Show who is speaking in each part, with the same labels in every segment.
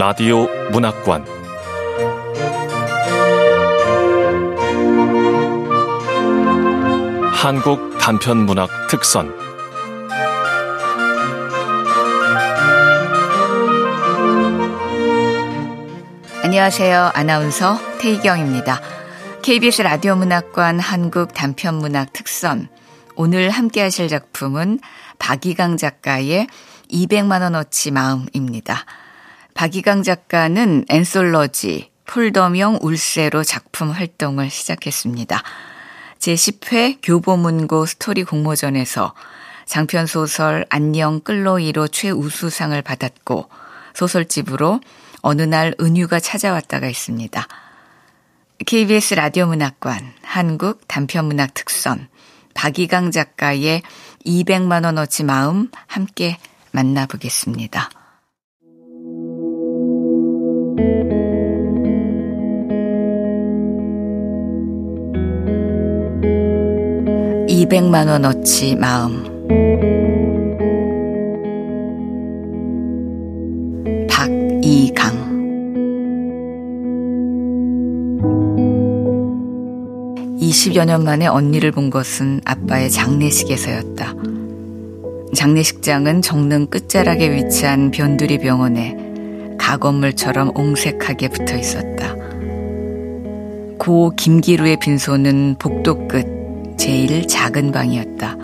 Speaker 1: 라디오 문학관 한국 단편 문학 특선
Speaker 2: 안녕하세요. 아나운서 태희경입니다. KBS 라디오 문학관 한국 단편 문학 특선 오늘 함께 하실 작품은 박이강 작가의 200만 원어치 마음입니다. 박이강 작가는 앤솔러지, 폴더명 울세로 작품 활동을 시작했습니다. 제10회 교보문고 스토리 공모전에서 장편소설 안녕 끌로이로 최우수상을 받았고 소설집으로 어느 날 은유가 찾아왔다가 있습니다. KBS 라디오 문학관 한국 단편문학 특선 박이강 작가의 200만 원어치 마음 함께 만나보겠습니다. 200만 원어치 마음 박이강 20여 년 만에 언니를 본 것은 아빠의 장례식에서였다. 장례식장은 정릉 끝자락에 위치한 변두리 병원에 가건물처럼 옹색하게 붙어 있었다. 고 김기루의 빈소는 복도 끝 제일 작은 방이었다.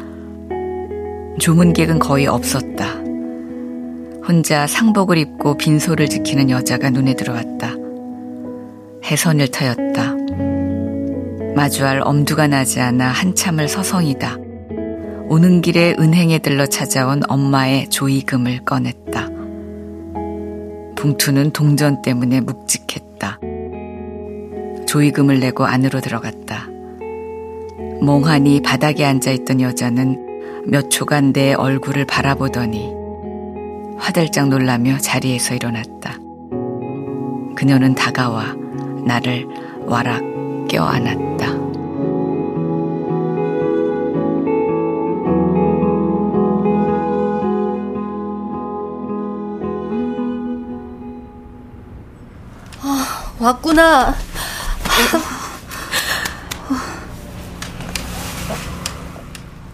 Speaker 2: 조문객은 거의 없었다. 혼자 상복을 입고 빈소를 지키는 여자가 눈에 들어왔다. 해선을 타였다. 마주할 엄두가 나지 않아 한참을 서성이다. 오는 길에 은행에 들러 찾아온 엄마의 조이금을 꺼냈다. 봉투는 동전 때문에 묵직했다. 조이금을 내고 안으로 들어갔다. 멍하니 바닥에 앉아있던 여자는 몇 초간 내 얼굴을 바라보더니 화들짝 놀라며 자리에서 일어났다. 그녀는 다가와 나를 와락 껴안았다.
Speaker 3: 왔구나.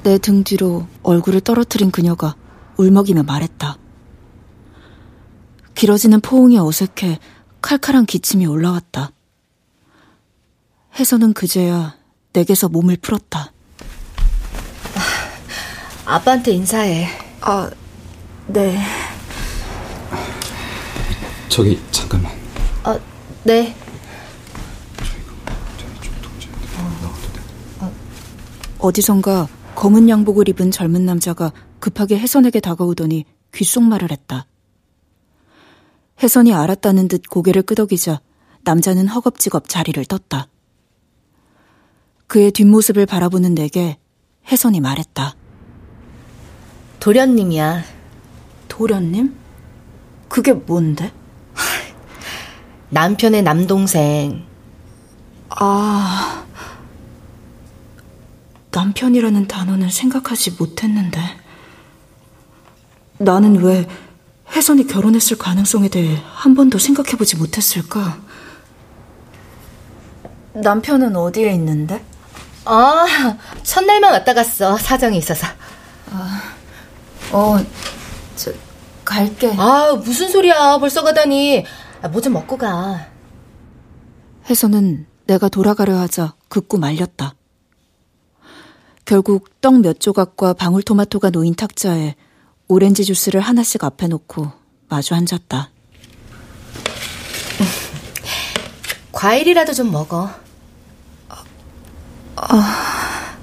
Speaker 4: 내 등 뒤로 얼굴을 떨어뜨린 그녀가 울먹이며 말했다. 길어지는 포옹이 어색해 칼칼한 기침이 올라왔다. 해서는 그제야 내게서 몸을 풀었다.
Speaker 3: 아, 아빠한테 인사해.
Speaker 4: 아, 네.
Speaker 5: 저기 잠깐만.
Speaker 3: 아, 네.
Speaker 4: 어디선가 검은 양복을 입은 젊은 남자가 급하게 혜선에게 다가오더니 귓속말을 했다. 혜선이 알았다는 듯 고개를 끄덕이자 남자는 허겁지겁 자리를 떴다. 그의 뒷모습을 바라보는 내게 혜선이 말했다.
Speaker 3: 도련님이야.
Speaker 4: 도련님? 그게 뭔데?
Speaker 3: 남편의 남동생.
Speaker 4: 아, 남편이라는 단어는 생각하지 못했는데. 나는 왜 혜선이 결혼했을 가능성에 대해 한 번도 생각해보지 못했을까? 남편은 어디에 있는데?
Speaker 3: 아, 첫날만 왔다 갔어. 사정이 있어서.
Speaker 4: 아, 어, 저, 갈게.
Speaker 3: 아, 무슨 소리야. 벌써 가다니. 아, 뭐좀 먹고 가.
Speaker 4: 혜선은 내가 돌아가려 하자 극구 말렸다. 결국 떡 몇 조각과 방울토마토가 놓인 탁자에 오렌지 주스를 하나씩 앞에 놓고 마주 앉았다.
Speaker 3: 과일이라도 좀 먹어.
Speaker 4: 아...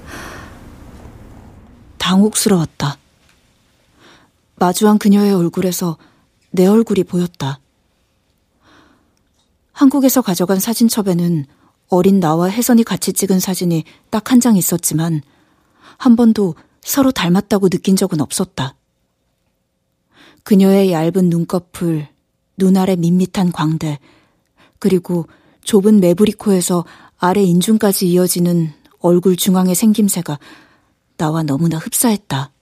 Speaker 4: 당혹스러웠다. 마주한 그녀의 얼굴에서 내 얼굴이 보였다. 한국에서 가져간 사진첩에는 어린 나와 혜선이 같이 찍은 사진이 딱 한 장 있었지만 한 번도 서로 닮았다고 느낀 적은 없었다. 그녀의 얇은 눈꺼풀, 눈 아래 밋밋한 광대, 그리고 좁은 매부리코에서 아래 인중까지 이어지는 얼굴 중앙의 생김새가 나와 너무나 흡사했다.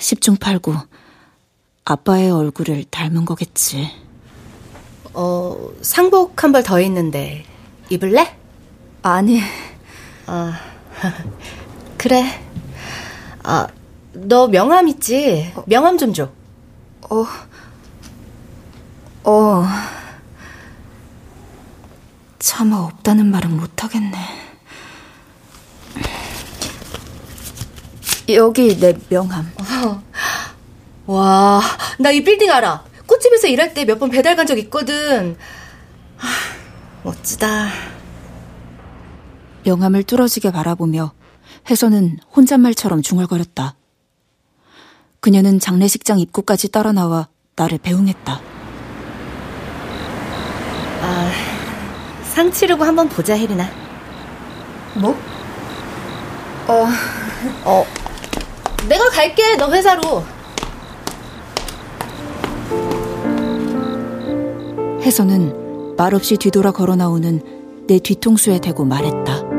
Speaker 4: 10중 8구 아빠의 얼굴을 닮은 거겠지.
Speaker 3: 어, 상복 한 벌 더 있는데 입을래?
Speaker 4: 아니.
Speaker 3: 아, 그래. 아, 너 명함 있지? 명함 좀 줘.
Speaker 4: 어, 어. 차마 없다는 말은 못 하겠네. 여기 내 명함.
Speaker 3: 어. 와, 나 이 빌딩 알아. 꽃집에서 일할 때 몇 번 배달 간 적 있거든. 아, 멋지다.
Speaker 4: 명함을 뚫어지게 바라보며 혜선은 혼잣말처럼 중얼거렸다. 그녀는 장례식장 입구까지 따라 나와 나를 배웅했다.
Speaker 3: 아, 상 치르고 한번 보자, 혜리나.
Speaker 4: 뭐? 어,
Speaker 3: 어, 내가 갈게, 너 회사로.
Speaker 4: 혜선은 말없이 뒤돌아 걸어 나오는 내 뒤통수에 대고 말했다.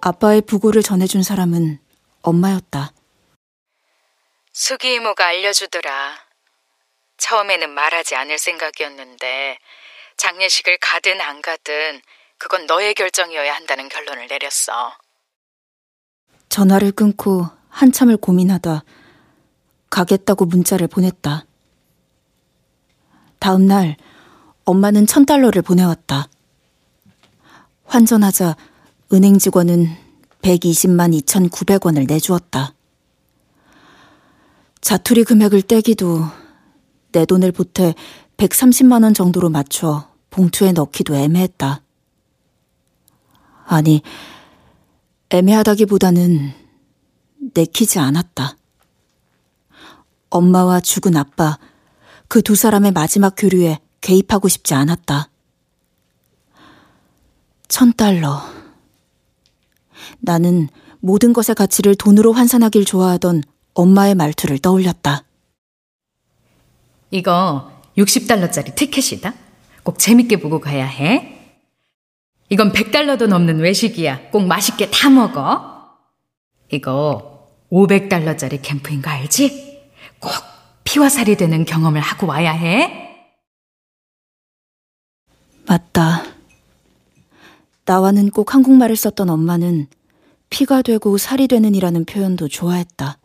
Speaker 4: 아빠의 부고를 전해준 사람은 엄마였다.
Speaker 2: 수기 이모가 알려주더라. 처음에는 말하지 않을 생각이었는데 장례식을 가든 안 가든 그건 너의 결정이어야 한다는 결론을 내렸어.
Speaker 4: 전화를 끊고 한참을 고민하다 가겠다고 문자를 보냈다. 다음 날 엄마는 천 달러를 보내왔다. 환전하자 은행 직원은 120만 2,900원을 내주었다. 자투리 금액을 떼기도 내 돈을 보태 130만 원 정도로 맞춰 봉투에 넣기도 애매했다. 아니, 애매하다기보다는 내키지 않았다. 엄마와 죽은 아빠, 그 두 사람의 마지막 교류에 개입하고 싶지 않았다. 천 달러. 나는 모든 것의 가치를 돈으로 환산하길 좋아하던 엄마의 말투를 떠올렸다.
Speaker 2: 이거 60달러짜리 티켓이다. 꼭 재밌게 보고 가야 해. 이건 100달러도 넘는 외식이야. 꼭 맛있게 다 먹어. 이거 500달러짜리 캠프인 거 알지? 꼭 피와 살이 되는 경험을 하고 와야 해.
Speaker 4: 맞다. 나와는 꼭 한국말을 썼던 엄마는 피가 되고 살이 되는 이라는 표현도 좋아했다.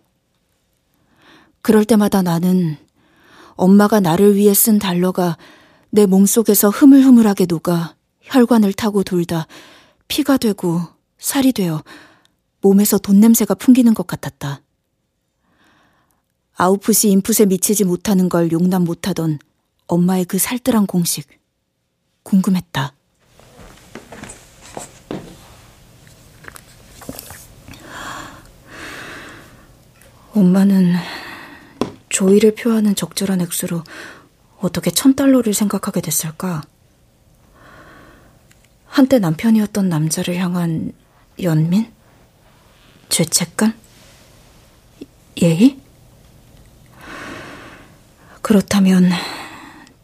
Speaker 4: 그럴 때마다 나는 엄마가 나를 위해 쓴 달러가 내 몸속에서 흐물흐물하게 녹아 혈관을 타고 돌다 피가 되고 살이 되어 몸에서 돈 냄새가 풍기는 것 같았다. 아웃풋이 인풋에 미치지 못하는 걸 용납 못하던 엄마의 그 살뜰한 공식. 궁금했다. 엄마는 조의를 표하는 적절한 액수로 어떻게 천 달러를 생각하게 됐을까? 한때 남편이었던 남자를 향한 연민? 죄책감? 예의? 그렇다면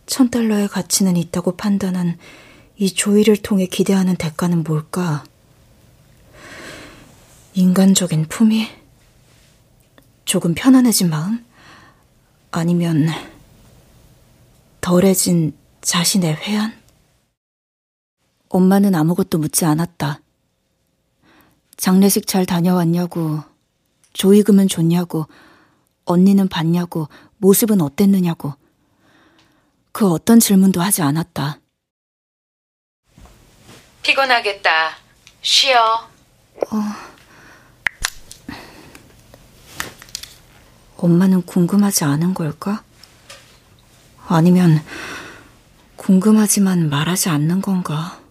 Speaker 4: 천 달러의 가치는 있다고 판단한 이 조의를 통해 기대하는 대가는 뭘까? 인간적인 품위? 조금 편안해진 마음? 아니면 덜해진 자신의 회한? 엄마는 아무것도 묻지 않았다. 장례식 잘 다녀왔냐고, 조의금은 좋냐고, 언니는 봤냐고, 모습은 어땠느냐고. 그 어떤 질문도 하지 않았다.
Speaker 2: 피곤하겠다. 쉬어.
Speaker 4: 엄마는 궁금하지 않은 걸까? 아니면 궁금하지만 말하지 않는 건가?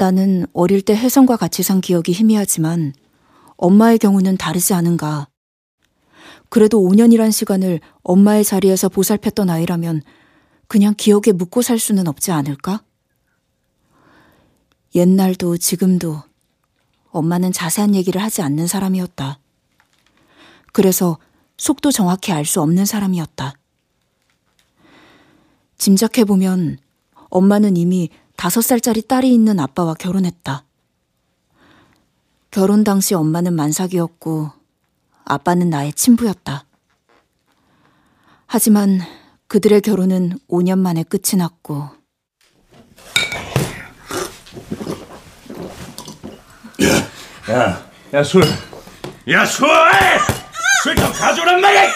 Speaker 4: 나는 어릴 때 혜성과 같이 산 기억이 희미하지만 엄마의 경우는 다르지 않은가. 그래도 5년이란 시간을 엄마의 자리에서 보살폈던 아이라면 그냥 기억에 묻고 살 수는 없지 않을까? 옛날도 지금도 엄마는 자세한 얘기를 하지 않는 사람이었다. 그래서 속도 정확히 알 수 없는 사람이었다. 짐작해보면 엄마는 이미 다섯 살짜리 딸이 있는 아빠와 결혼했다. 결혼 당시 엄마는 만삭이었고 아빠는 나의 친부였다. 하지만 그들의 결혼은 5년 만에 끝이 났고
Speaker 6: 야, 야 술. 야 술! 술 좀 가져오란 말이야!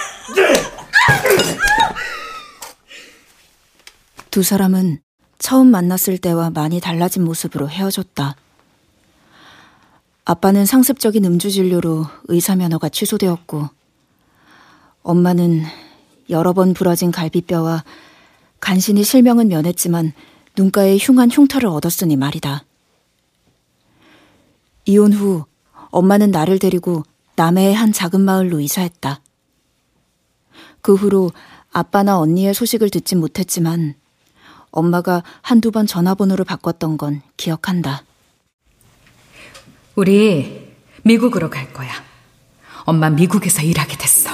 Speaker 4: 두 사람은 처음 만났을 때와 많이 달라진 모습으로 헤어졌다. 아빠는 상습적인 음주 진료로 의사 면허가 취소되었고, 엄마는 여러 번 부러진 갈비뼈와 간신히 실명은 면했지만 눈가에 흉한 흉터를 얻었으니 말이다. 이혼 후 엄마는 나를 데리고 남해의 한 작은 마을로 이사했다. 그 후로 아빠나 언니의 소식을 듣진 못했지만 엄마가 한두 번 전화번호를 바꿨던 건 기억한다.
Speaker 2: 우리 미국으로 갈 거야. 엄마 미국에서 일하게 됐어.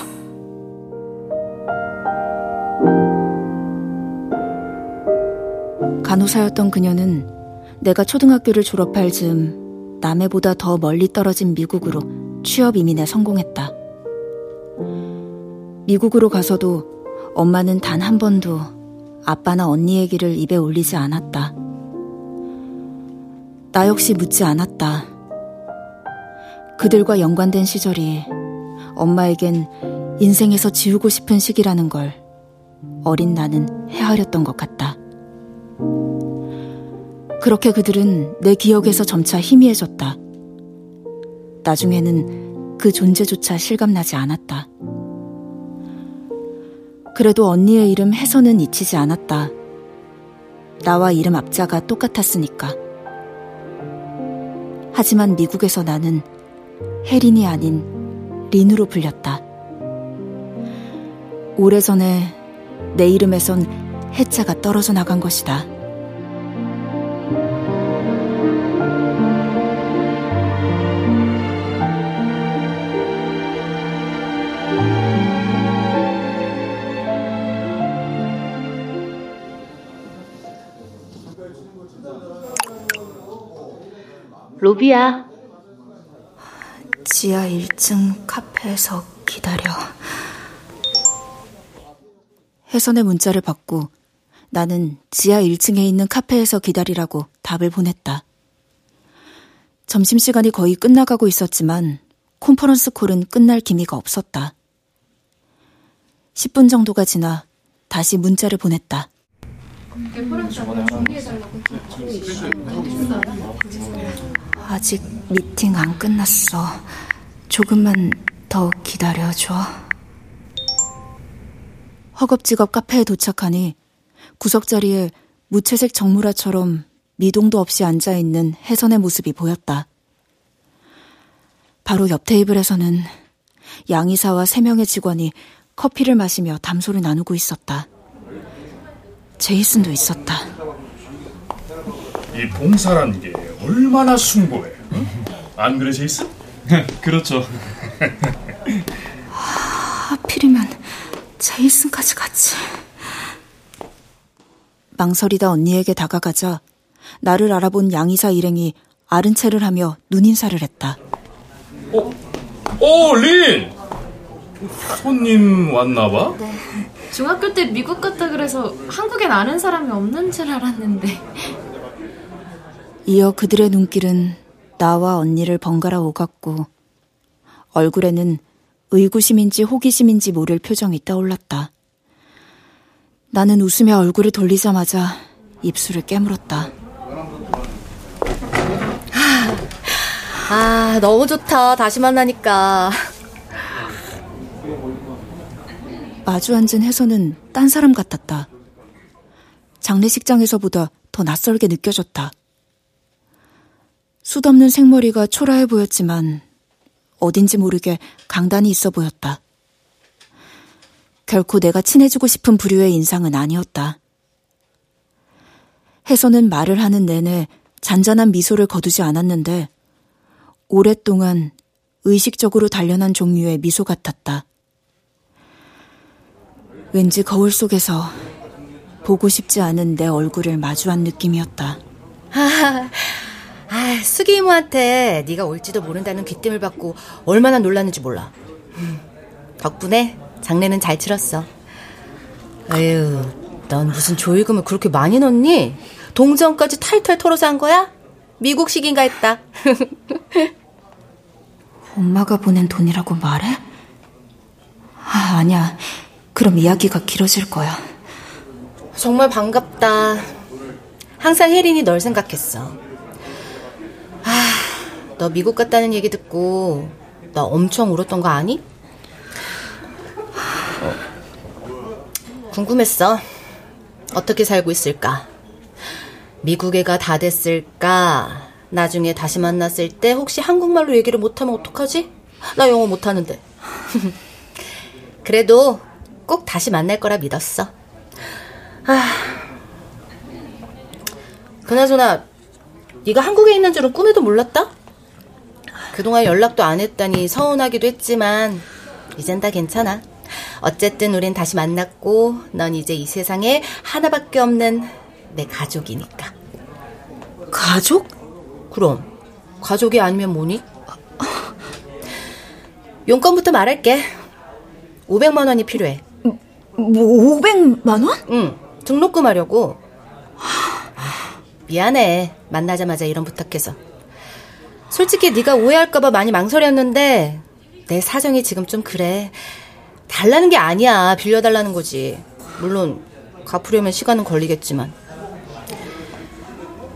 Speaker 4: 간호사였던 그녀는 내가 초등학교를 졸업할 즈음 남해보다 더 멀리 떨어진 미국으로 취업 이민에 성공했다. 미국으로 가서도 엄마는 단 한 번도 아빠나 언니 얘기를 입에 올리지 않았다. 나 역시 묻지 않았다. 그들과 연관된 시절이 엄마에겐 인생에서 지우고 싶은 시기라는 걸 어린 나는 헤아렸던 것 같다. 그렇게 그들은 내 기억에서 점차 희미해졌다. 나중에는 그 존재조차 실감나지 않았다. 그래도 언니의 이름 해서는 잊히지 않았다. 나와 이름 앞자가 똑같았으니까. 하지만 미국에서 나는 혜린이 아닌 린으로 불렸다. 오래전에 내 이름에선 해자가 떨어져 나간 것이다.
Speaker 3: 로비야.
Speaker 4: 지하 1층 카페에서 기다려. 혜선의 문자를 받고 나는 지하 1층에 있는 카페에서 기다리라고 답을 보냈다. 점심시간이 거의 끝나가고 있었지만 콘퍼런스 콜은 끝날 기미가 없었다. 10분 정도가 지나 다시 문자를 보냈다. 아직 미팅 안 끝났어. 조금만 더 기다려줘. 허겁지겁 카페에 도착하니 구석자리에 무채색 정물화처럼 미동도 없이 앉아있는 혜선의 모습이 보였다. 바로 옆 테이블에서는 양이사와 세 명의 직원이 커피를 마시며 담소를 나누고 있었다. 제이슨도 있었다.
Speaker 6: 이 봉사란 게 얼마나 숭고해. 응? 안 그래, 제이슨?
Speaker 5: 그렇죠.
Speaker 4: 하필이면 제이슨까지 같이. 망설이다 언니에게 다가가자 나를 알아본 양이사 일행이 아른 체를 하며 눈인사를 했다.
Speaker 6: 어, 어, 린! 손님 왔나봐?
Speaker 7: 네. 중학교 때 미국 갔다 그래서 한국엔 아는 사람이 없는 줄 알았는데.
Speaker 4: 이어 그들의 눈길은 나와 언니를 번갈아 오갔고 얼굴에는 의구심인지 호기심인지 모를 표정이 떠올랐다. 나는 웃으며 얼굴을 돌리자마자 입술을 깨물었다.
Speaker 3: 아, 너무 좋다. 다시 만나니까.
Speaker 4: 마주 앉은 혜선은 딴 사람 같았다. 장례식장에서보다 더 낯설게 느껴졌다. 숱없는 생머리가 초라해 보였지만 어딘지 모르게 강단이 있어 보였다. 결코 내가 친해지고 싶은 부류의 인상은 아니었다. 혜선은 말을 하는 내내 잔잔한 미소를 거두지 않았는데 오랫동안 의식적으로 단련한 종류의 미소 같았다. 왠지 거울 속에서 보고 싶지 않은 내 얼굴을 마주한 느낌이었다.
Speaker 3: 아, 아, 수기 이모한테 네가 올지도 모른다는 귀띔을 받고 얼마나 놀랐는지 몰라. 음, 덕분에 장례는 잘 치렀어. 아유, 넌 무슨 조의금을 그렇게 많이 넣니? 동전까지 탈탈 털어서 한 거야? 미국식인가 했다.
Speaker 4: 엄마가 보낸 돈이라고 말해? 아, 아니야. 그럼 이야기가 길어질 거야.
Speaker 3: 정말 반갑다. 항상 혜린이 널 생각했어. 아, 너 미국 갔다는 얘기 듣고 나 엄청 울었던 거 아니? 어, 궁금했어. 어떻게 살고 있을까? 미국 애가 다 됐을까? 나중에 다시 만났을 때 혹시 한국말로 얘기를 못하면 어떡하지? 나 영어 못하는데. 그래도 꼭 다시 만날 거라 믿었어. 아. 그나저나 네가 한국에 있는 줄은 꿈에도 몰랐다? 그동안 연락도 안 했다니 서운하기도 했지만 이젠 다 괜찮아. 어쨌든 우린 다시 만났고 넌 이제 이 세상에 하나밖에 없는 내 가족이니까.
Speaker 4: 가족?
Speaker 3: 그럼 가족이 아니면 뭐니? 용건부터 말할게. 500만 원이 필요해.
Speaker 4: 뭐 500만 원?
Speaker 3: 응. 등록금 하려고. 미안해. 만나자마자 이런 부탁해서. 솔직히 네가 오해할까봐 많이 망설였는데 내 사정이 지금 좀 그래. 달라는 게 아니야. 빌려달라는 거지. 물론 갚으려면 시간은 걸리겠지만.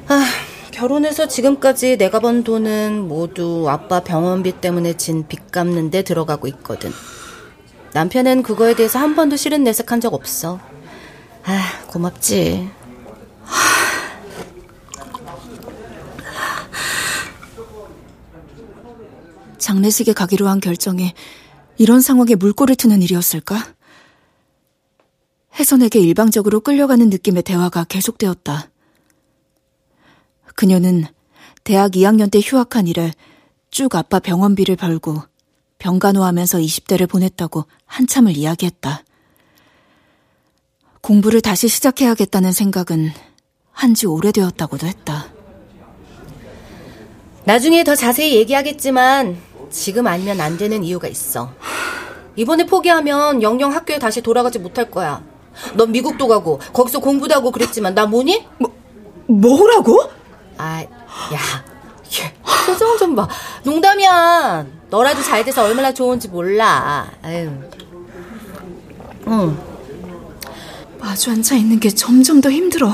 Speaker 3: 아, 결혼해서 지금까지 내가 번 돈은 모두 아빠 병원비 때문에 진 빚 갚는 데 들어가고 있거든. 남편은 그거에 대해서 한 번도 싫은 내색한 적 없어. 아, 고맙지.
Speaker 4: 장례식에 가기로 한 결정이 이런 상황에 물꼬를 트는 일이었을까? 혜선에게 일방적으로 끌려가는 느낌의 대화가 계속되었다. 그녀는 대학 2학년 때 휴학한 이래 쭉 아빠 병원비를 벌고 병간호하면서 20대를 보냈다고 한참을 이야기했다. 공부를 다시 시작해야겠다는 생각은 한 지 오래되었다고도 했다.
Speaker 3: 나중에 더 자세히 얘기하겠지만 지금 아니면 안 되는 이유가 있어. 이번에 포기하면 영영 학교에 다시 돌아가지 못할 거야. 넌 미국도 가고 거기서 공부도 하고 그랬지만 나 뭐니?
Speaker 4: 뭐 뭐라고?
Speaker 3: 아, 야, 표정 좀 봐. 농담이야. 너라도 잘 돼서 얼마나 좋은지 몰라. 아유. 응.
Speaker 4: 마주 앉아 있는 게 점점 더 힘들어.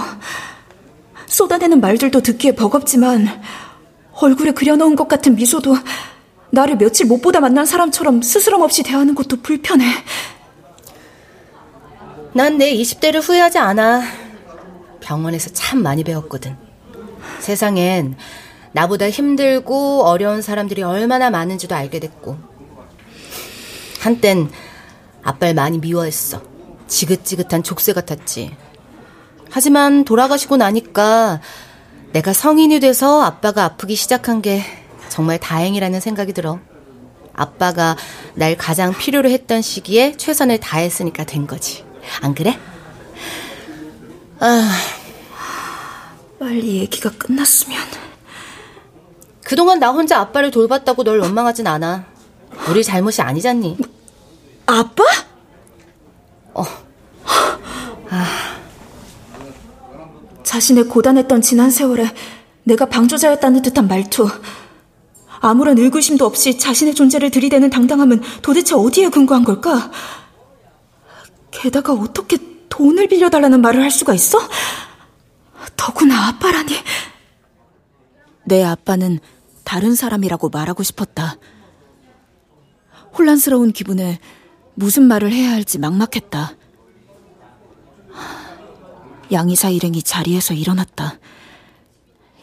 Speaker 4: 쏟아내는 말들도 듣기에 버겁지만 얼굴에 그려놓은 것 같은 미소도 나를 며칠 못 보다 만난 사람처럼 스스럼 없이 대하는 것도 불편해.
Speaker 3: 난 내 20대를 후회하지 않아. 병원에서 참 많이 배웠거든. 세상엔 나보다 힘들고 어려운 사람들이 얼마나 많은지도 알게 됐고. 한땐 아빠를 많이 미워했어. 지긋지긋한 족쇄 같았지. 하지만 돌아가시고 나니까 내가 성인이 돼서 아빠가 아프기 시작한 게 정말 다행이라는 생각이 들어. 아빠가 날 가장 필요로 했던 시기에 최선을 다했으니까 된 거지. 안 그래? 아.
Speaker 4: 빨리 얘기가 끝났으면.
Speaker 3: 그동안 나 혼자 아빠를 돌봤다고 널 원망하진 않아. 우리 잘못이 아니잖니.
Speaker 4: 아빠?
Speaker 3: 어.
Speaker 4: 아. 자신의 고단했던 지난 세월에 내가 방조자였다는 듯한 말투. 아무런 의구심도 없이 자신의 존재를 들이대는 당당함은 도대체 어디에 근거한 걸까? 게다가 어떻게 돈을 빌려달라는 말을 할 수가 있어? 더구나 아빠라니. 내 아빠는 다른 사람이라고 말하고 싶었다. 혼란스러운 기분에 무슨 말을 해야 할지 막막했다. 양이사 일행이 자리에서 일어났다.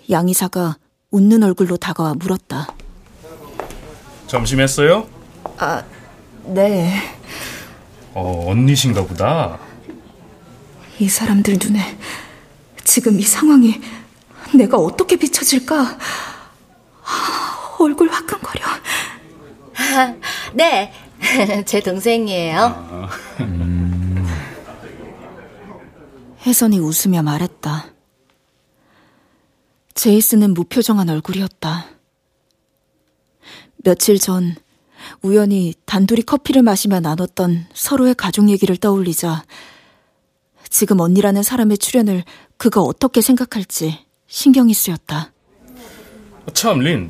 Speaker 4: 양이사가 웃는 얼굴로 다가와 물었다.
Speaker 6: 점심했어요?
Speaker 4: 아, 네.
Speaker 6: 어, 언니신가 보다.
Speaker 4: 이 사람들 눈에 지금 이 상황이 내가 어떻게 비춰질까? 얼굴 화끈거려.
Speaker 3: 네, 제 동생이에요. 아, 음.
Speaker 4: 혜선이 웃으며 말했다. 제이스는 무표정한 얼굴이었다. 며칠 전 우연히 단둘이 커피를 마시며 나눴던 서로의 가족 얘기를 떠올리자 지금 언니라는 사람의 출연을 그가 어떻게 생각할지 신경이 쓰였다.
Speaker 6: 참, 린.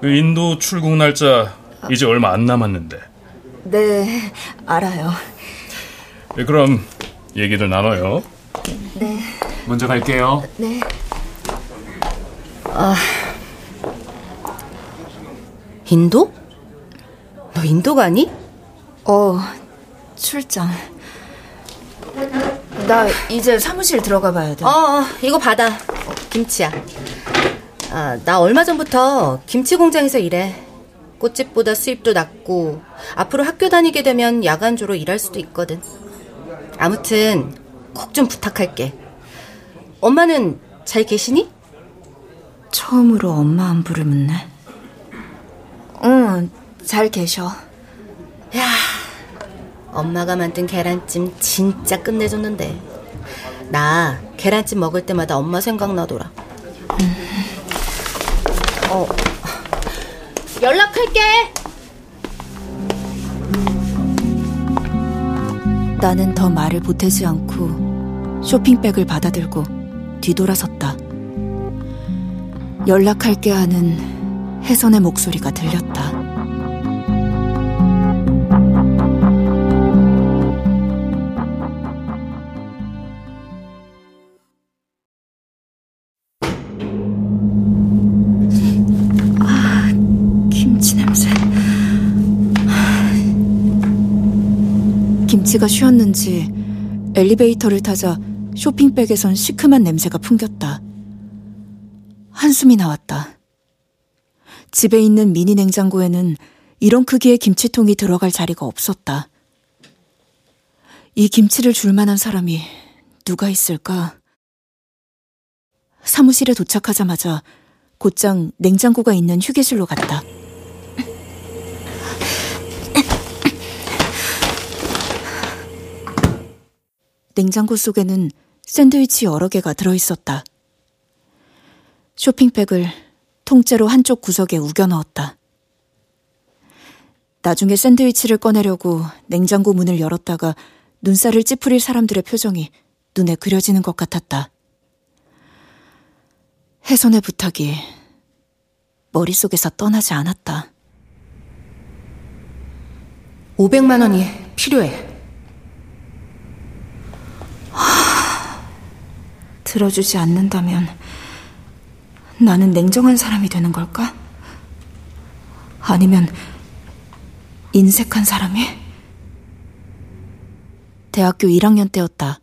Speaker 6: 그 인도 출국 날짜 이제 얼마 안 남았는데.
Speaker 4: 네, 알아요.
Speaker 6: 네, 그럼 얘기를 나눠요.
Speaker 7: 네.
Speaker 1: 먼저 갈게요.
Speaker 7: 네.
Speaker 3: 아, 인도? 너 인도 가니?
Speaker 4: 어, 출장. 나 이제 사무실 들어가 봐야 돼.
Speaker 3: 어, 어 이거 받아. 어, 김치야. 아, 나 얼마 전부터 김치 공장에서 일해. 꽃집보다 수입도 낮고 앞으로 학교 다니게 되면 야간조로 일할 수도 있거든. 아무튼 꼭 좀 부탁할게. 엄마는 잘 계시니?
Speaker 4: 처음으로 엄마 안부를 묻네. 응, 잘 계셔.
Speaker 3: 야, 엄마가 만든 계란찜 진짜 끝내줬는데. 나 계란찜 먹을 때마다 엄마 생각나더라. 음. 어, 연락할게.
Speaker 4: 나는 더 말을 보태지 않고 쇼핑백을 받아들고 뒤돌아섰다. 연락할게 하는 혜선의 목소리가 들렸다. 김치가 쉬었는지 엘리베이터를 타자 쇼핑백에선 시큼한 냄새가 풍겼다. 한숨이 나왔다. 집에 있는 미니 냉장고에는 이런 크기의 김치통이 들어갈 자리가 없었다. 이 김치를 줄 만한 사람이 누가 있을까? 사무실에 도착하자마자 곧장 냉장고가 있는 휴게실로 갔다. 냉장고 속에는 샌드위치 여러 개가 들어있었다. 쇼핑백을 통째로 한쪽 구석에 우겨 넣었다. 나중에 샌드위치를 꺼내려고 냉장고 문을 열었다가 눈살을 찌푸릴 사람들의 표정이 눈에 그려지는 것 같았다. 혜선의 부탁이 머릿속에서 떠나지 않았다.
Speaker 3: 500만 원이 필요해.
Speaker 4: 들어주지 않는다면 나는 냉정한 사람이 되는 걸까? 아니면 인색한 사람이? 대학교 1학년 때였다.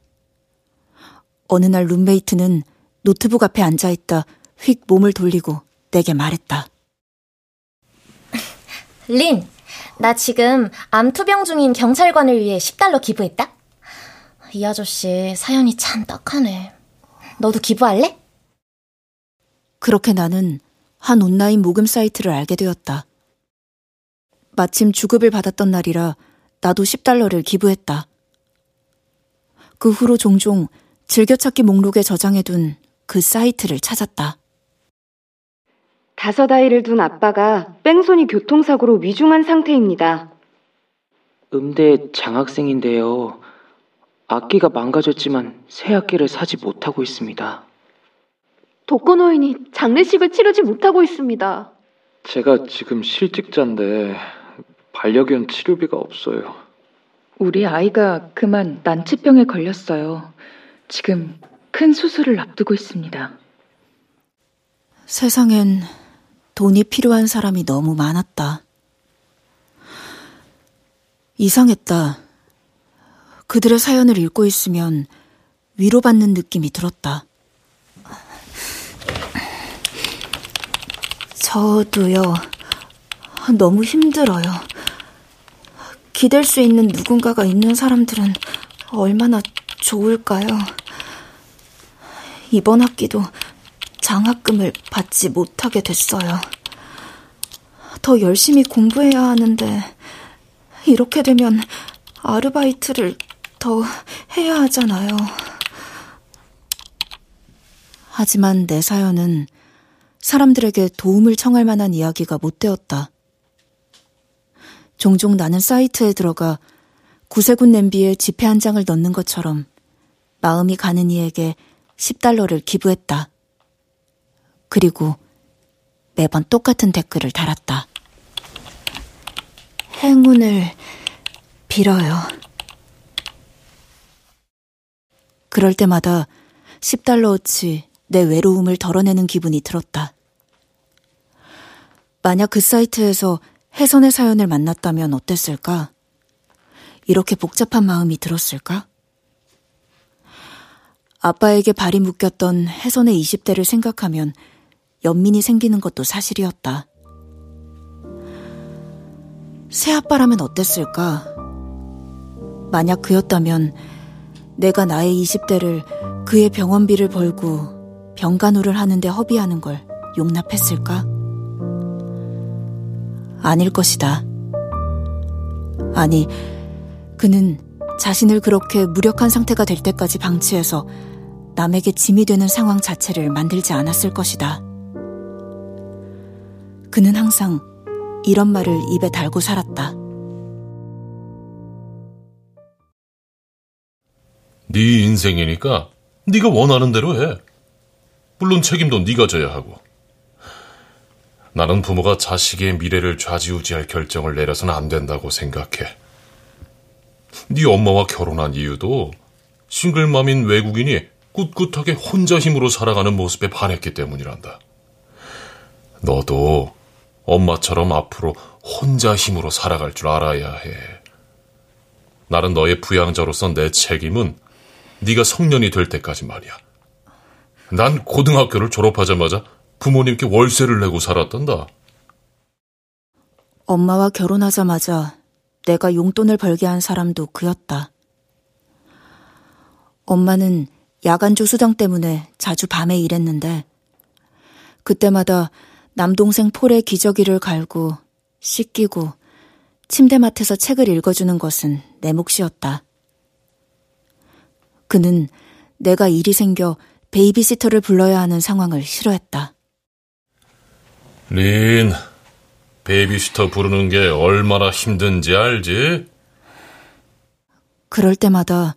Speaker 4: 어느 날 룸메이트는 노트북 앞에 앉아있다 휙 몸을 돌리고 내게 말했다.
Speaker 8: 린, 나 지금 암 투병 중인 경찰관을 위해 10달러 기부했다? 이 아저씨 사연이 참 딱하네. 너도 기부할래?
Speaker 4: 그렇게 나는 한 온라인 모금 사이트를 알게 되었다. 마침 주급을 받았던 날이라 나도 10달러를 기부했다. 그 후로 종종 즐겨찾기 목록에 저장해둔 그 사이트를 찾았다.
Speaker 9: 다섯 아이를 둔 아빠가 뺑소니 교통사고로 위중한 상태입니다.
Speaker 10: 음대 장학생인데요. 악기가 망가졌지만 새 악기를 사지 못하고 있습니다.
Speaker 7: 독거노인이 장례식을 치르지 못하고 있습니다.
Speaker 5: 제가 지금 실직자인데 반려견 치료비가 없어요.
Speaker 11: 우리 아이가 그만 난치병에 걸렸어요. 지금 큰 수술을 앞두고 있습니다.
Speaker 4: 세상엔 돈이 필요한 사람이 너무 많았다. 이상했다. 그들의 사연을 읽고 있으면 위로받는 느낌이 들었다. 저도요, 너무 힘들어요. 기댈 수 있는 누군가가 있는 사람들은 얼마나 좋을까요? 이번 학기도 장학금을 받지 못하게 됐어요. 더 열심히 공부해야 하는데, 이렇게 되면 아르바이트를 더 해야 하잖아요. 하지만 내 사연은 사람들에게 도움을 청할 만한 이야기가 못 되었다. 종종 나는 사이트에 들어가 구세군 냄비에 지폐 한 장을 넣는 것처럼 마음이 가는 이에게 10달러를 기부했다. 그리고 매번 똑같은 댓글을 달았다. 행운을 빌어요. 그럴 때마다 10달러어치 내 외로움을 덜어내는 기분이 들었다. 만약 그 사이트에서 혜선의 사연을 만났다면 어땠을까? 이렇게 복잡한 마음이 들었을까? 아빠에게 발이 묶였던 혜선의 20대를 생각하면 연민이 생기는 것도 사실이었다. 새 아빠라면 어땠을까? 만약 그였다면 내가 나의 20대를 그의 병원비를 벌고 병간호를 하는데 허비하는 걸 용납했을까? 아닐 것이다. 아니, 그는 자신을 그렇게 무력한 상태가 될 때까지 방치해서 남에게 짐이 되는 상황 자체를 만들지 않았을 것이다. 그는 항상 이런 말을 입에 달고 살았다.
Speaker 12: 네 인생이니까 네가 원하는 대로 해. 물론 책임도 네가 져야 하고. 나는 부모가 자식의 미래를 좌지우지할 결정을 내려서는 안 된다고 생각해. 네 엄마와 결혼한 이유도 싱글맘인 외국인이 꿋꿋하게 혼자 힘으로 살아가는 모습에 반했기 때문이란다. 너도 엄마처럼 앞으로 혼자 힘으로 살아갈 줄 알아야 해. 나는 너의 부양자로서 내 책임은 네가 성년이 될 때까지 말이야. 난 고등학교를 졸업하자마자 부모님께 월세를 내고 살았단다.
Speaker 4: 엄마와 결혼하자마자 내가 용돈을 벌게 한 사람도 그였다. 엄마는 야간 조수장 때문에 자주 밤에 일했는데 그때마다 남동생 폴의 기저귀를 갈고 씻기고 침대맡에서 책을 읽어주는 것은 내 몫이었다. 그는 내가 일이 생겨 베이비시터를 불러야 하는 상황을 싫어했다.
Speaker 12: 린, 베이비시터 부르는 게 얼마나 힘든지 알지?
Speaker 4: 그럴 때마다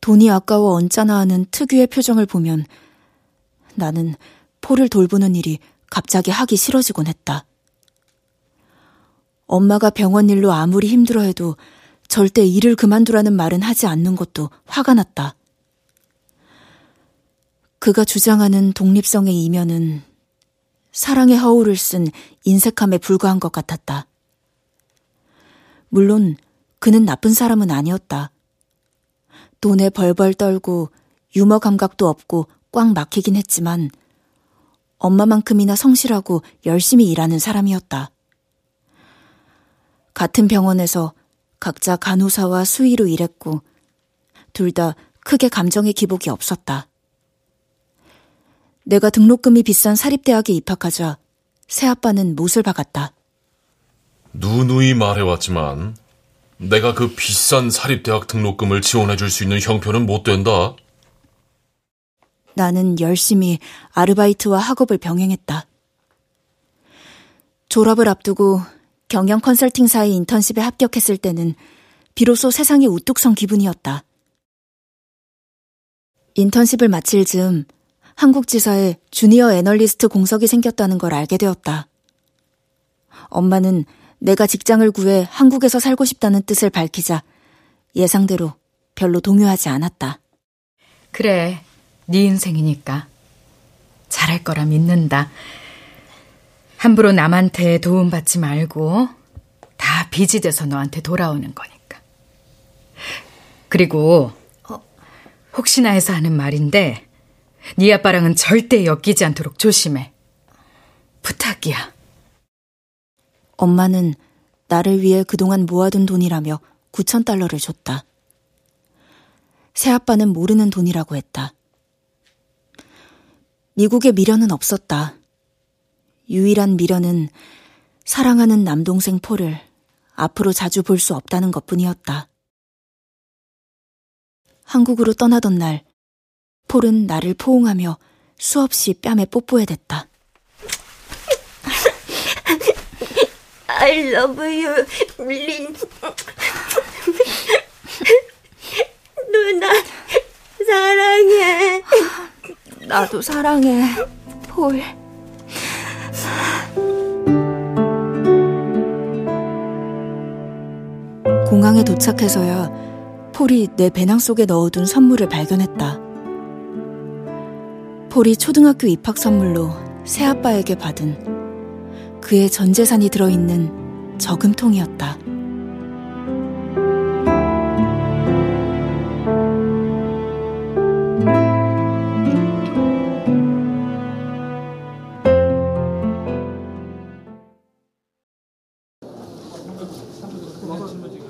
Speaker 4: 돈이 아까워 언짢아 하는 특유의 표정을 보면 나는 폴을 돌보는 일이 갑자기 하기 싫어지곤 했다. 엄마가 병원 일로 아무리 힘들어해도 절대 일을 그만두라는 말은 하지 않는 것도 화가 났다. 그가 주장하는 독립성의 이면은 사랑의 허울을 쓴 인색함에 불과한 것 같았다. 물론 그는 나쁜 사람은 아니었다. 돈에 벌벌 떨고 유머 감각도 없고 꽉 막히긴 했지만 엄마만큼이나 성실하고 열심히 일하는 사람이었다. 같은 병원에서 각자 간호사와 수의로 일했고 둘 다 크게 감정의 기복이 없었다. 내가 등록금이 비싼 사립대학에 입학하자 새아빠는 못을 박았다.
Speaker 12: 누누이 말해왔지만 내가 그 비싼 사립대학 등록금을 지원해줄 수 있는 형편은 못 된다.
Speaker 4: 나는 열심히 아르바이트와 학업을 병행했다. 졸업을 앞두고 경영 컨설팅사의 인턴십에 합격했을 때는 비로소 세상이 우뚝 선 기분이었다. 인턴십을 마칠 즈음 한국지사에 주니어 애널리스트 공석이 생겼다는 걸 알게 되었다. 엄마는 내가 직장을 구해 한국에서 살고 싶다는 뜻을 밝히자 예상대로 별로 동요하지 않았다.
Speaker 2: 그래, 네 인생이니까 잘할 거라 믿는다. 함부로 남한테 도움받지 말고 다 빚이 돼서 너한테 돌아오는 거니까. 그리고 혹시나 해서 하는 말인데 네 아빠랑은 절대 엮이지 않도록 조심해. 부탁이야.
Speaker 4: 엄마는 나를 위해 그동안 모아둔 돈이라며 9천 달러를 줬다. 새아빠는 모르는 돈이라고 했다. 미국에 미련은 없었다. 유일한 미련은 사랑하는 남동생 폴을 앞으로 자주 볼 수 없다는 것 뿐이었다. 한국으로 떠나던 날, 폴은 나를 포옹하며 수없이 뺨에 뽀뽀해댔다. I love you, 린. 누나, 사랑해. 나도 사랑해, 폴. 공항에 도착해서야 폴이 내 배낭 속에 넣어둔 선물을 발견했다. 폴이 초등학교 입학 선물로 새아빠에게 받은 그의 전 재산이 들어있는 저금통이었다.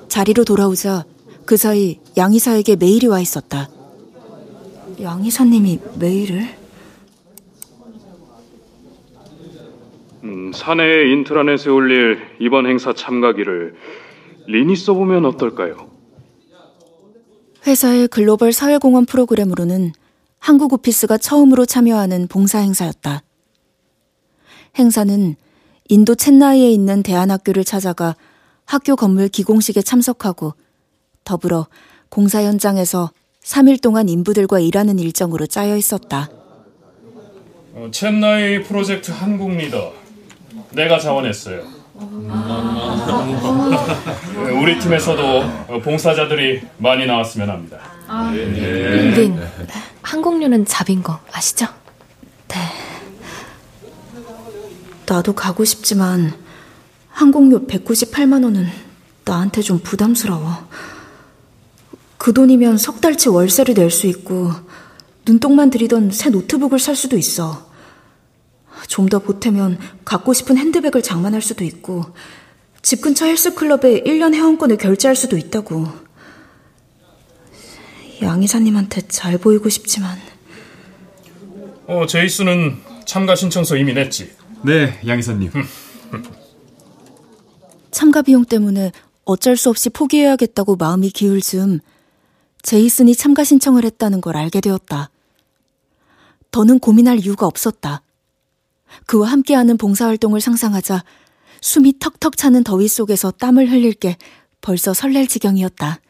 Speaker 4: 자리로 돌아오자 그 사이 양 이사에게 메일이 와 있었다. 양 이사님이 메일을?
Speaker 6: 음, 사내의 인트라넷에 올릴 이번 행사 참가기를 린이 써보면 어떨까요?
Speaker 4: 회사의 글로벌 사회공헌 프로그램으로는 한국 오피스가 처음으로 참여하는 봉사 행사였다. 행사는 인도 첸나이에 있는 대안학교를 찾아가 학교 건물 기공식에 참석하고 더불어 공사 현장에서 3일 동안 인부들과 일하는 일정으로 짜여 있었다.
Speaker 6: 어, 첸나이 프로젝트 한국 리더 내가 자원했어요. 우리 팀에서도 봉사자들이 많이 나왔으면 합니다.
Speaker 7: 아, 린, 항공료는 잡인 거 아시죠?
Speaker 4: 네. 나도 가고 싶지만 항공료 198만 원은 나한테 좀 부담스러워. 그 돈이면 석 달치 월세를 낼 수 있고 눈독만 들이던 새 노트북을 살 수도 있어. 좀 더 보태면 갖고 싶은 핸드백을 장만할 수도 있고 집 근처 헬스클럽에 1년 회원권을 결제할 수도 있다고. 양 이사님한테 잘 보이고 싶지만
Speaker 6: 어, 제이스는 참가 신청서 이미 냈지?
Speaker 13: 네, 양 이사님.
Speaker 4: 참가 비용 때문에 어쩔 수 없이 포기해야겠다고 마음이 기울 즈음 제이슨이 참가 신청을 했다는 걸 알게 되었다. 더는 고민할 이유가 없었다. 그와 함께하는 봉사활동을 상상하자 숨이 턱턱 차는 더위 속에서 땀을 흘릴 게 벌써 설렐 지경이었다.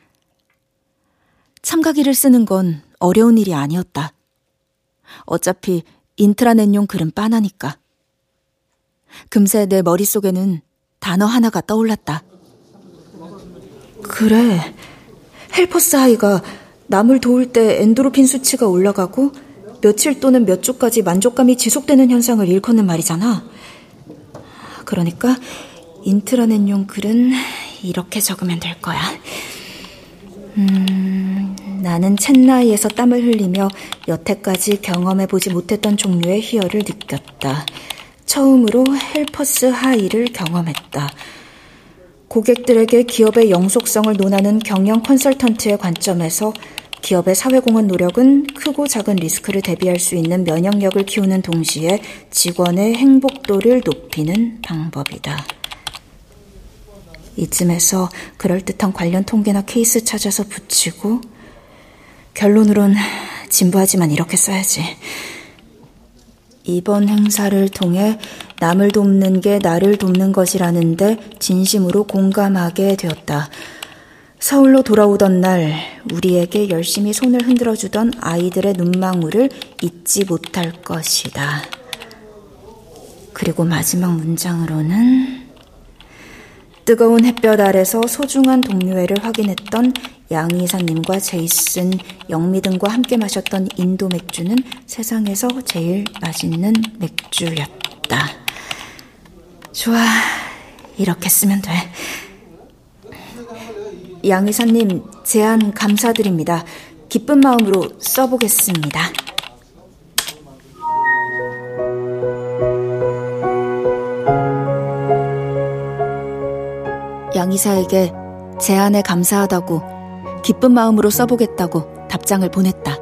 Speaker 4: 참가기를 쓰는 건 어려운 일이 아니었다. 어차피 인트라넷용 글은 빤하니까. 금세 내 머릿속에는 단어 하나가 떠올랐다. 그래. helper's high가 남을 도울 때 엔도르핀 수치가 올라가고 며칠 또는 몇 주까지 만족감이 지속되는 현상을 일컫는 말이잖아. 그러니까 인트라넷 용 글은 이렇게 적으면 될 거야. 음, 나는 챗나이에서 땀을 흘리며 여태까지 경험해보지 못했던 종류의 희열을 느꼈다. 처음으로 헬퍼스 하이를 경험했다. 고객들에게 기업의 영속성을 논하는 경영 컨설턴트의 관점에서 기업의 사회공헌 노력은 크고 작은 리스크를 대비할 수 있는 면역력을 키우는 동시에 직원의 행복도를 높이는 방법이다. 이쯤에서 그럴듯한 관련 통계나 케이스 찾아서 붙이고 결론으론 진부하지만 이렇게 써야지. 이번 행사를 통해 남을 돕는 게 나를 돕는 것이라는데 진심으로 공감하게 되었다. 서울로 돌아오던 날 우리에게 열심히 손을 흔들어 주던 아이들의 눈망울을 잊지 못할 것이다. 그리고 마지막 문장으로는 뜨거운 햇볕 아래서 소중한 동료애를 확인했던 양이사님과 제이슨, 영미 등과 함께 마셨던 인도 맥주는 세상에서 제일 맛있는 맥주였다. 좋아, 이렇게 쓰면 돼. 양이사님, 제안 감사드립니다. 기쁜 마음으로 써보겠습니다. 양이사에게 제안에 감사하다고 기쁜 마음으로 써보겠다고 답장을 보냈다.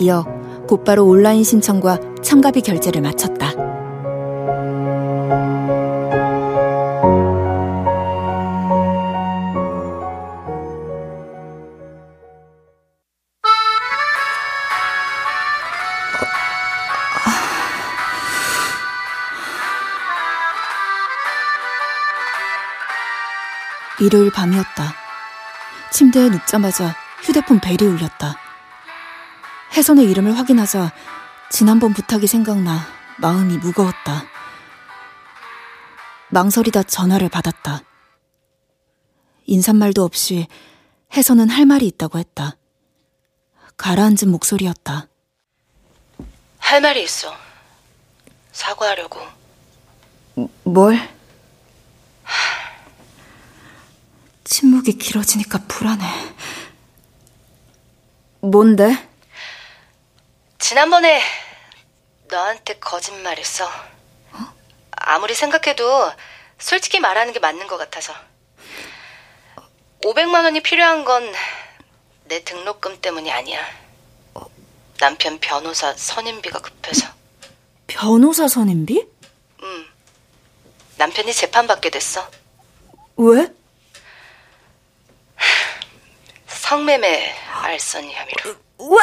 Speaker 4: 이어 곧바로 온라인 신청과 참가비 결제를 마쳤다. 일요일 밤이었다. 침대에 눕자마자 휴대폰 벨이 울렸다. 혜선의 이름을 확인하자 지난번 부탁이 생각나 마음이 무거웠다. 망설이다 전화를 받았다. 인사말도 없이 혜선은 할 말이 있다고 했다. 가라앉은 목소리였다.
Speaker 3: 할 말이 있어. 사과하려고.
Speaker 4: 뭘? 침묵이 길어지니까 불안해. 뭔데?
Speaker 3: 지난번에 너한테 거짓말했어. 아무리 생각해도 솔직히 말하는 게 맞는 것 같아서. 500만 원이 필요한 건 내 등록금 때문이 아니야. 남편 변호사 선임비가 급해서.
Speaker 4: 변호사 선임비?
Speaker 3: 응. 남편이 재판받게 됐어.
Speaker 4: 왜?
Speaker 3: 성매매 알선 혐의로.
Speaker 4: 와,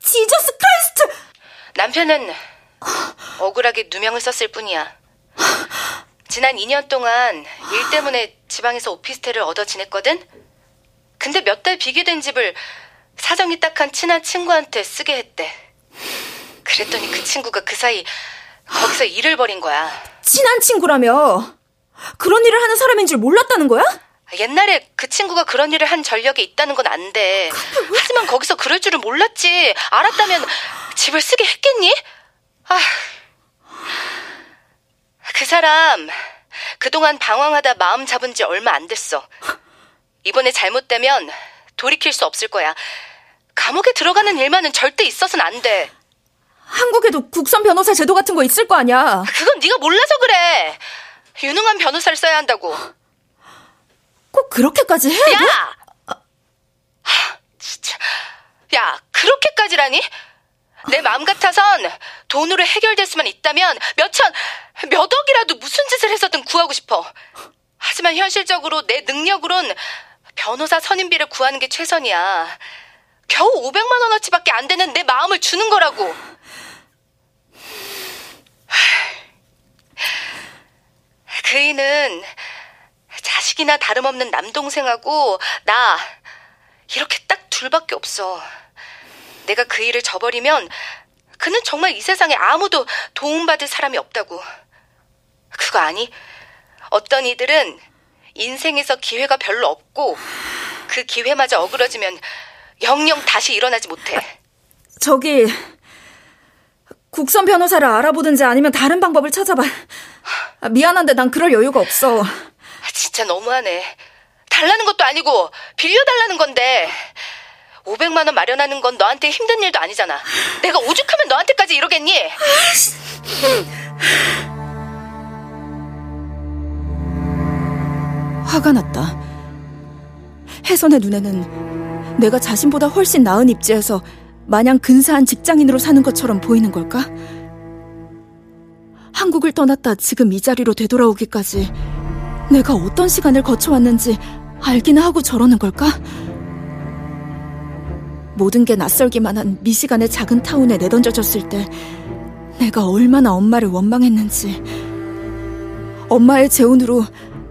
Speaker 4: Jesus Christ!
Speaker 3: 남편은 억울하게 누명을 썼을 뿐이야. 지난 2년 동안 일 때문에 지방에서 오피스텔을 얻어 지냈거든? 근데 몇 달 비게 된 집을 사정이 딱한 친한 친구한테 쓰게 했대. 그랬더니 그 친구가 그 사이 거기서 일을 벌인 거야.
Speaker 4: 친한 친구라며? 그런 일을 하는 사람인 줄 몰랐다는 거야?
Speaker 3: 옛날에 그 친구가 그런 일을 한 전력이 있다는 건 안 돼. 하지만 거기서 그럴 줄은 몰랐지. 알았다면 집을 쓰게 했겠니? 아. 그 사람 그동안 방황하다 마음 잡은 지 얼마 안 됐어. 이번에 잘못되면 돌이킬 수 없을 거야. 감옥에 들어가는 일만은 절대 있어서는 안 돼.
Speaker 4: 한국에도 국선 변호사 제도 같은 거 있을 거 아니야.
Speaker 3: 그건 네가 몰라서 그래. 유능한 변호사를 써야 한다고.
Speaker 4: 꼭 그렇게까지 해야 돼?
Speaker 3: 야! 하, 진짜. 야, 그렇게까지라니? 내 마음 같아선 돈으로 해결될 수만 있다면 몇천, 몇 억이라도 무슨 짓을 해서든 구하고 싶어. 하지만 현실적으로 내 능력으론 변호사 선임비를 구하는 게 최선이야. 겨우 500만 원어치밖에 안 되는 내 마음을 주는 거라고. 그이는 자식이나 다름없는 남동생하고 나 이렇게 딱 둘밖에 없어. 내가 그 일을 저버리면 그는 정말 이 세상에 아무도 도움받을 사람이 없다고. 그거 아니? 어떤 이들은 인생에서 기회가 별로 없고 그 기회마저 어그러지면 영영 다시 일어나지 못해.
Speaker 4: 저기 국선 변호사를 알아보든지 아니면 다른 방법을 찾아봐. 미안한데 난 그럴 여유가 없어.
Speaker 3: 진짜 너무하네. 달라는 것도 아니고 빌려달라는 건데 500만 원 마련하는 건 너한테 힘든 일도 아니잖아. 내가 오죽하면 너한테까지 이러겠니?
Speaker 4: 화가 났다. 혜선의 눈에는 내가 자신보다 훨씬 나은 입지에서 마냥 근사한 직장인으로 사는 것처럼 보이는 걸까? 한국을 떠났다 지금 이 자리로 되돌아오기까지 내가 어떤 시간을 거쳐왔는지 알기나 하고 저러는 걸까? 모든 게 낯설기만 한 미시간의 작은 타운에 내던져졌을 때 내가 얼마나 엄마를 원망했는지 엄마의 재혼으로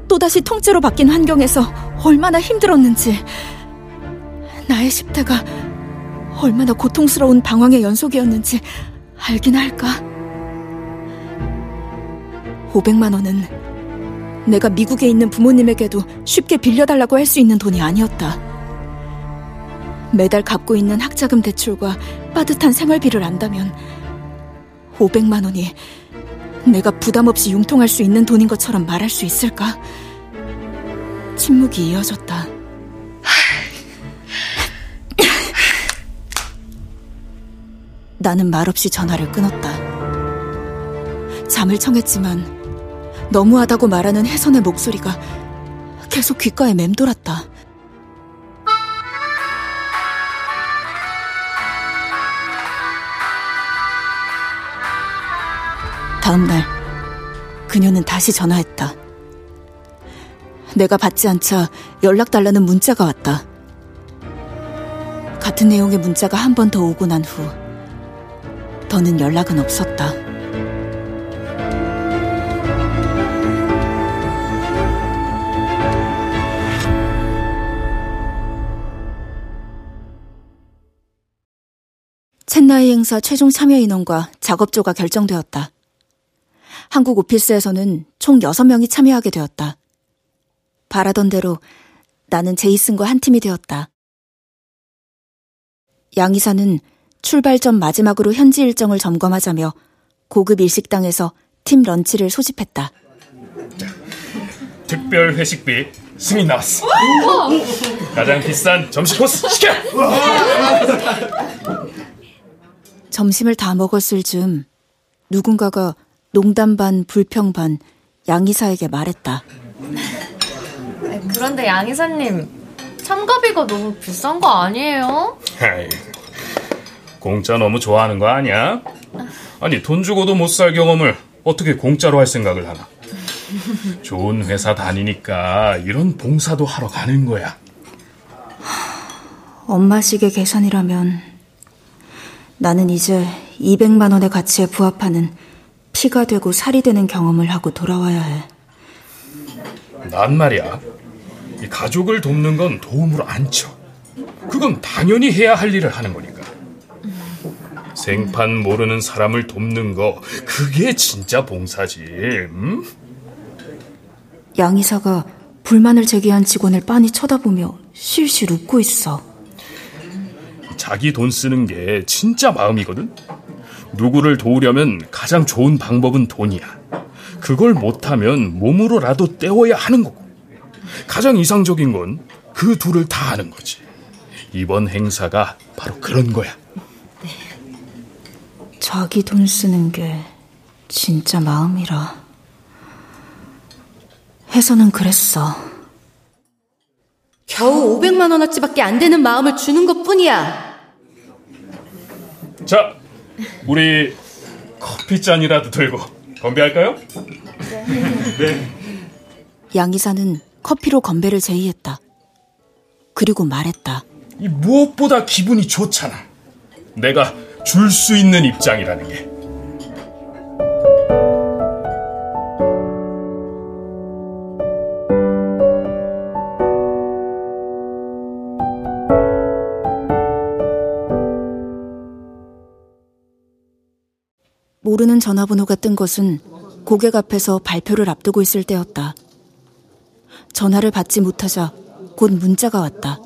Speaker 4: 또다시 통째로 바뀐 환경에서 얼마나 힘들었는지 나의 10대가 얼마나 고통스러운 방황의 연속이었는지 알긴 할까? 500만 원은 내가 미국에 있는 부모님에게도 쉽게 빌려달라고 할 수 있는 돈이 아니었다. 매달 갚고 있는 학자금 대출과 빠듯한 생활비를 안다면 500만 원이 내가 부담 없이 융통할 수 있는 돈인 것처럼 말할 수 있을까? 침묵이 이어졌다. 나는 말없이 전화를 끊었다. 잠을 청했지만 너무하다고 말하는 혜선의 목소리가 계속 귓가에 맴돌았다. 다음 날 그녀는 다시 전화했다. 내가 받지 않자 연락 달라는 문자가 왔다. 같은 내용의 문자가 한 번 더 오고 난 후 더는 연락은 없었다. 사내 행사 최종 참여 인원과 작업조가 결정되었다. 한국 오피스에서는 총 6명이 참여하게 되었다. 바라던 대로 나는 제이슨과 한 팀이 되었다. 양 이사는 출발 전 마지막으로 현지 일정을 점검하자며 고급 일식당에서 팀 런치를 소집했다.
Speaker 6: 특별 회식비 승인 나왔어. 가장 비싼 점심 코스 시켜.
Speaker 4: 점심을 다 먹었을 즈음 누군가가 농담 반 불평 반 양이사에게 말했다.
Speaker 7: 그런데 양 이사님 참가비가 너무 비싼 거 아니에요?
Speaker 6: 공짜 너무 좋아하는 거 아니야? 아니 돈 주고도 못 살 경험을 어떻게 공짜로 할 생각을 하나? 좋은 회사 다니니까 이런 봉사도 하러 가는 거야.
Speaker 4: 엄마 식의 계산이라면 나는 이제 200만 원의 가치에 부합하는 피가 되고 살이 되는 경험을 하고 돌아와야 해.
Speaker 6: 난 말이야. 이 가족을 돕는 건 도움으로 안 쳐. 그건 당연히 해야 할 일을 하는 거니까. 생판 모르는 사람을 돕는 거 그게 진짜 봉사지. 음?
Speaker 4: 양 이사가 불만을 제기한 직원을 빤히 쳐다보며 실실 웃고 있어.
Speaker 6: 자기 돈 쓰는 게 진짜 마음이거든. 누구를 도우려면 가장 좋은 방법은 돈이야. 그걸 못하면 몸으로라도 때워야 하는 거고. 가장 이상적인 건 그 둘을 다 하는 거지. 이번 행사가 바로 그런 거야.
Speaker 4: 자기 돈 쓰는 게 진짜 마음이라. 해서는 그랬어.
Speaker 3: 겨우 500만 원어치밖에 안 되는 마음을 주는 것 뿐이야.
Speaker 6: 자, 우리 커피 잔이라도 들고 건배할까요? 네.
Speaker 4: 양 이사는 커피로 건배를 제의했다. 그리고 말했다.
Speaker 6: 이 무엇보다 기분이 좋잖아. 내가 줄 수 있는 입장이라는 게.
Speaker 4: 모르는 전화번호가 뜬 것은 고객 앞에서 발표를 앞두고 있을 때였다. 전화를 받지 못하자 곧 문자가 왔다.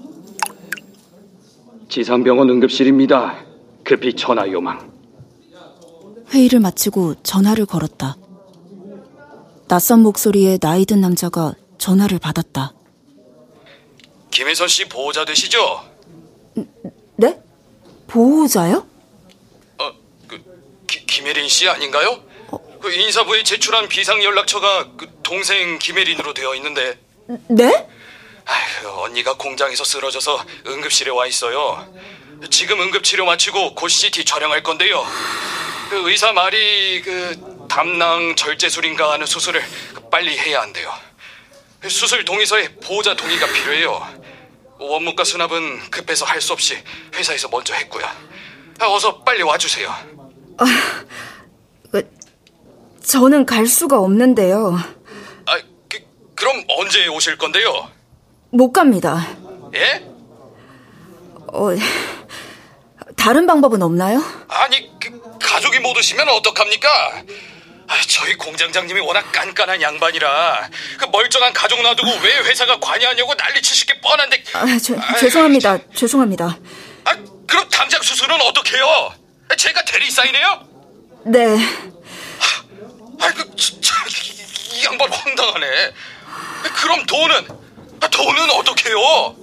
Speaker 13: 지산병원 응급실입니다. 급히 전화 요망.
Speaker 4: 회의를 마치고 전화를 걸었다. 낯선 목소리의 나이 든 남자가 전화를 받았다.
Speaker 14: 김혜선 씨 보호자 되시죠?
Speaker 4: 네? 보호자요?
Speaker 14: 어, 김혜린 씨 아닌가요? 그 인사부에 제출한 비상 연락처가 그 동생 김혜린으로 되어 있는데.
Speaker 4: 네?
Speaker 14: 아휴, 언니가 공장에서 쓰러져서 응급실에 와 있어요. 지금 응급치료 마치고 곧 CT 촬영할 건데요. 그 의사 말이 그 담낭 절제술인가 하는 수술을 빨리 해야 한대요. 수술 동의서에 보호자 동의가 필요해요. 원무과 수납은 급해서 할 수 없이 회사에서 먼저 했고요. 어서 빨리 와주세요.
Speaker 4: 아, 그, 저는 갈 수가 없는데요.
Speaker 14: 아, 그, 그럼 언제 오실 건데요?
Speaker 4: 못 갑니다.
Speaker 14: 예?
Speaker 4: 어, 다른 방법은 없나요?
Speaker 14: 아니, 그, 가족이 못 오시면 어떡합니까? 아, 저희 공장장님이 워낙 깐깐한 양반이라 그 멀쩡한 가족 놔두고 왜 회사가 관여하냐고 난리치실 게 뻔한데.
Speaker 4: 아, 저, 죄송합니다. 죄송합니다.
Speaker 14: 아, 그럼 당장 수술은 어떻게 해요? 제가 대리사이네요?
Speaker 4: 네.
Speaker 14: 아, 그 진짜 이, 이 양반 황당하네. 그럼 돈은 돈은 어떻게 해요?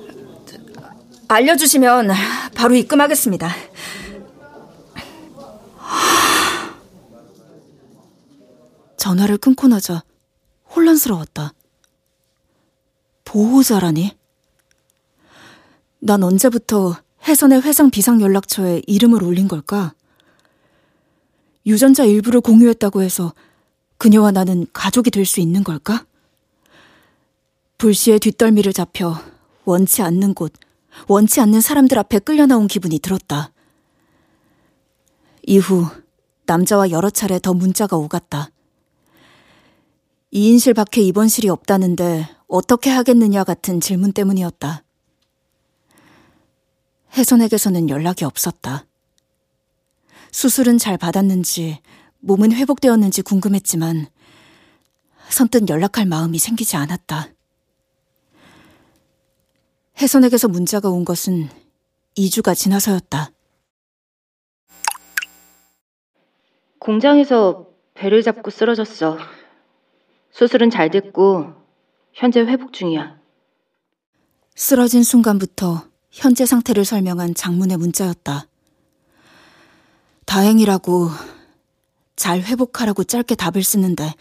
Speaker 4: 알려주시면 바로 입금하겠습니다. 전화를 끊고 나자 혼란스러웠다. 보호자라니? 난 언제부터 해선의 회상 비상 연락처에 이름을 올린 걸까? 유전자 일부를 공유했다고 해서 그녀와 나는 가족이 될 수 있는 걸까? 불시에 뒷덜미를 잡혀 원치 않는 곳, 원치 않는 사람들 앞에 끌려 나온 기분이 들었다. 이후 남자와 여러 차례 더 문자가 오갔다. 2인실 밖에 입원실이 없다는데 어떻게 하겠느냐 같은 질문 때문이었다. 혜선에게서는 연락이 없었다. 수술은 잘 받았는지 몸은 회복되었는지 궁금했지만 선뜻 연락할 마음이 생기지 않았다. 혜선에게서 문자가 온 것은 2주가 지나서였다.
Speaker 3: 공장에서 배를 잡고 쓰러졌어. 수술은 잘 됐고 현재 회복 중이야.
Speaker 4: 쓰러진 순간부터 현재 상태를 설명한 장문의 문자였다. 다행이라고 잘 회복하라고 짧게 답을 쓰는데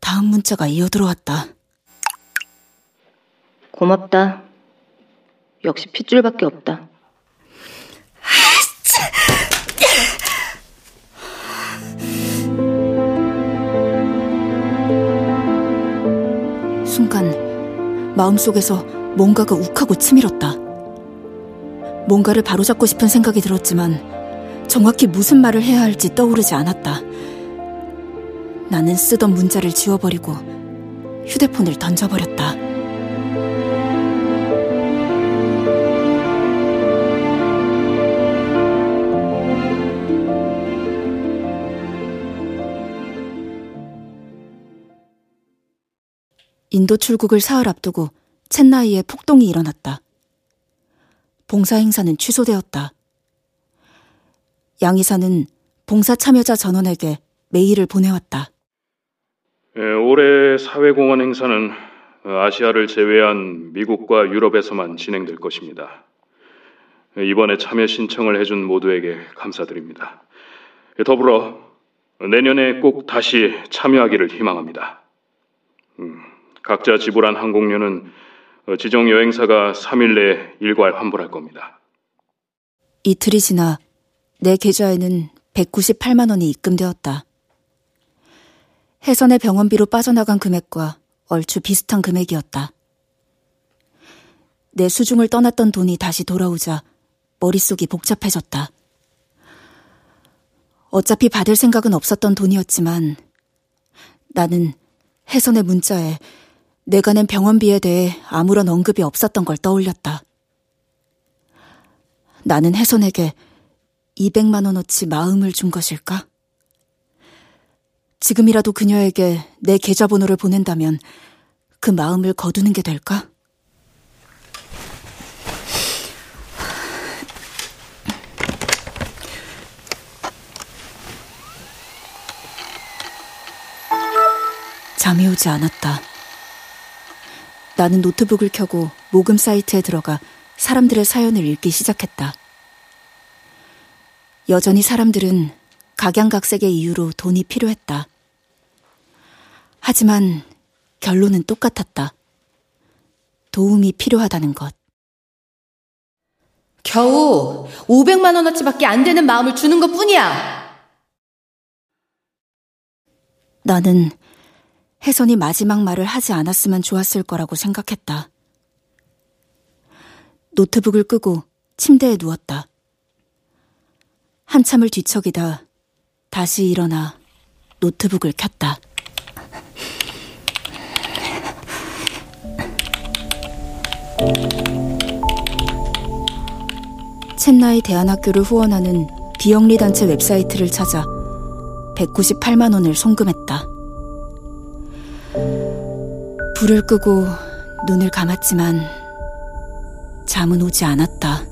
Speaker 4: 다음 문자가 이어들어왔다.
Speaker 3: 고맙다. 역시 핏줄밖에 없다.
Speaker 4: 순간 마음속에서 뭔가가 욱하고 치밀었다. 뭔가를 바로잡고 싶은 생각이 들었지만 정확히 무슨 말을 해야 할지 떠오르지 않았다. 나는 쓰던 문자를 지워버리고 휴대폰을 던져버렸다. 인도 출국을 사흘 앞두고 첸나이에 폭동이 일어났다. 봉사 행사는 취소되었다. 양 이사는 봉사 참여자 전원에게 메일을 보내왔다.
Speaker 6: 예, 올해 사회공헌 행사는 아시아를 제외한 미국과 유럽에서만 진행될 것입니다. 이번에 참여 신청을 해준 모두에게 감사드립니다. 더불어 내년에 꼭 다시 참여하기를 희망합니다. 음, 각자 지불한 항공료는 지정 여행사가 3일 내에 일괄 환불할 겁니다.
Speaker 4: 이틀이 지나 내 계좌에는 198만 원이 입금되었다. 해선의 병원비로 빠져나간 금액과 얼추 비슷한 금액이었다. 내 수중을 떠났던 돈이 다시 돌아오자 머릿속이 복잡해졌다. 어차피 받을 생각은 없었던 돈이었지만 나는 해선의 문자에 내가 낸 병원비에 대해 아무런 언급이 없었던 걸 떠올렸다. 나는 혜선에게 200만 원어치 마음을 준 것일까? 지금이라도 그녀에게 내 계좌번호를 보낸다면 그 마음을 거두는 게 될까? 잠이 오지 않았다. 나는 노트북을 켜고 모금 사이트에 들어가 사람들의 사연을 읽기 시작했다. 여전히 사람들은 각양각색의 이유로 돈이 필요했다. 하지만 결론은 똑같았다. 도움이 필요하다는 것.
Speaker 3: 겨우 500만 원어치밖에 안 되는 마음을 주는 것 뿐이야.
Speaker 4: 나는 혜선이 마지막 말을 하지 않았으면 좋았을 거라고 생각했다. 노트북을 끄고 침대에 누웠다. 한참을 뒤척이다 다시 일어나 노트북을 켰다. 첸나이 대안학교를 후원하는 비영리 단체 웹사이트를 찾아 198만 원을 송금했다. 불을 끄고 눈을 감았지만 잠은 오지 않았다.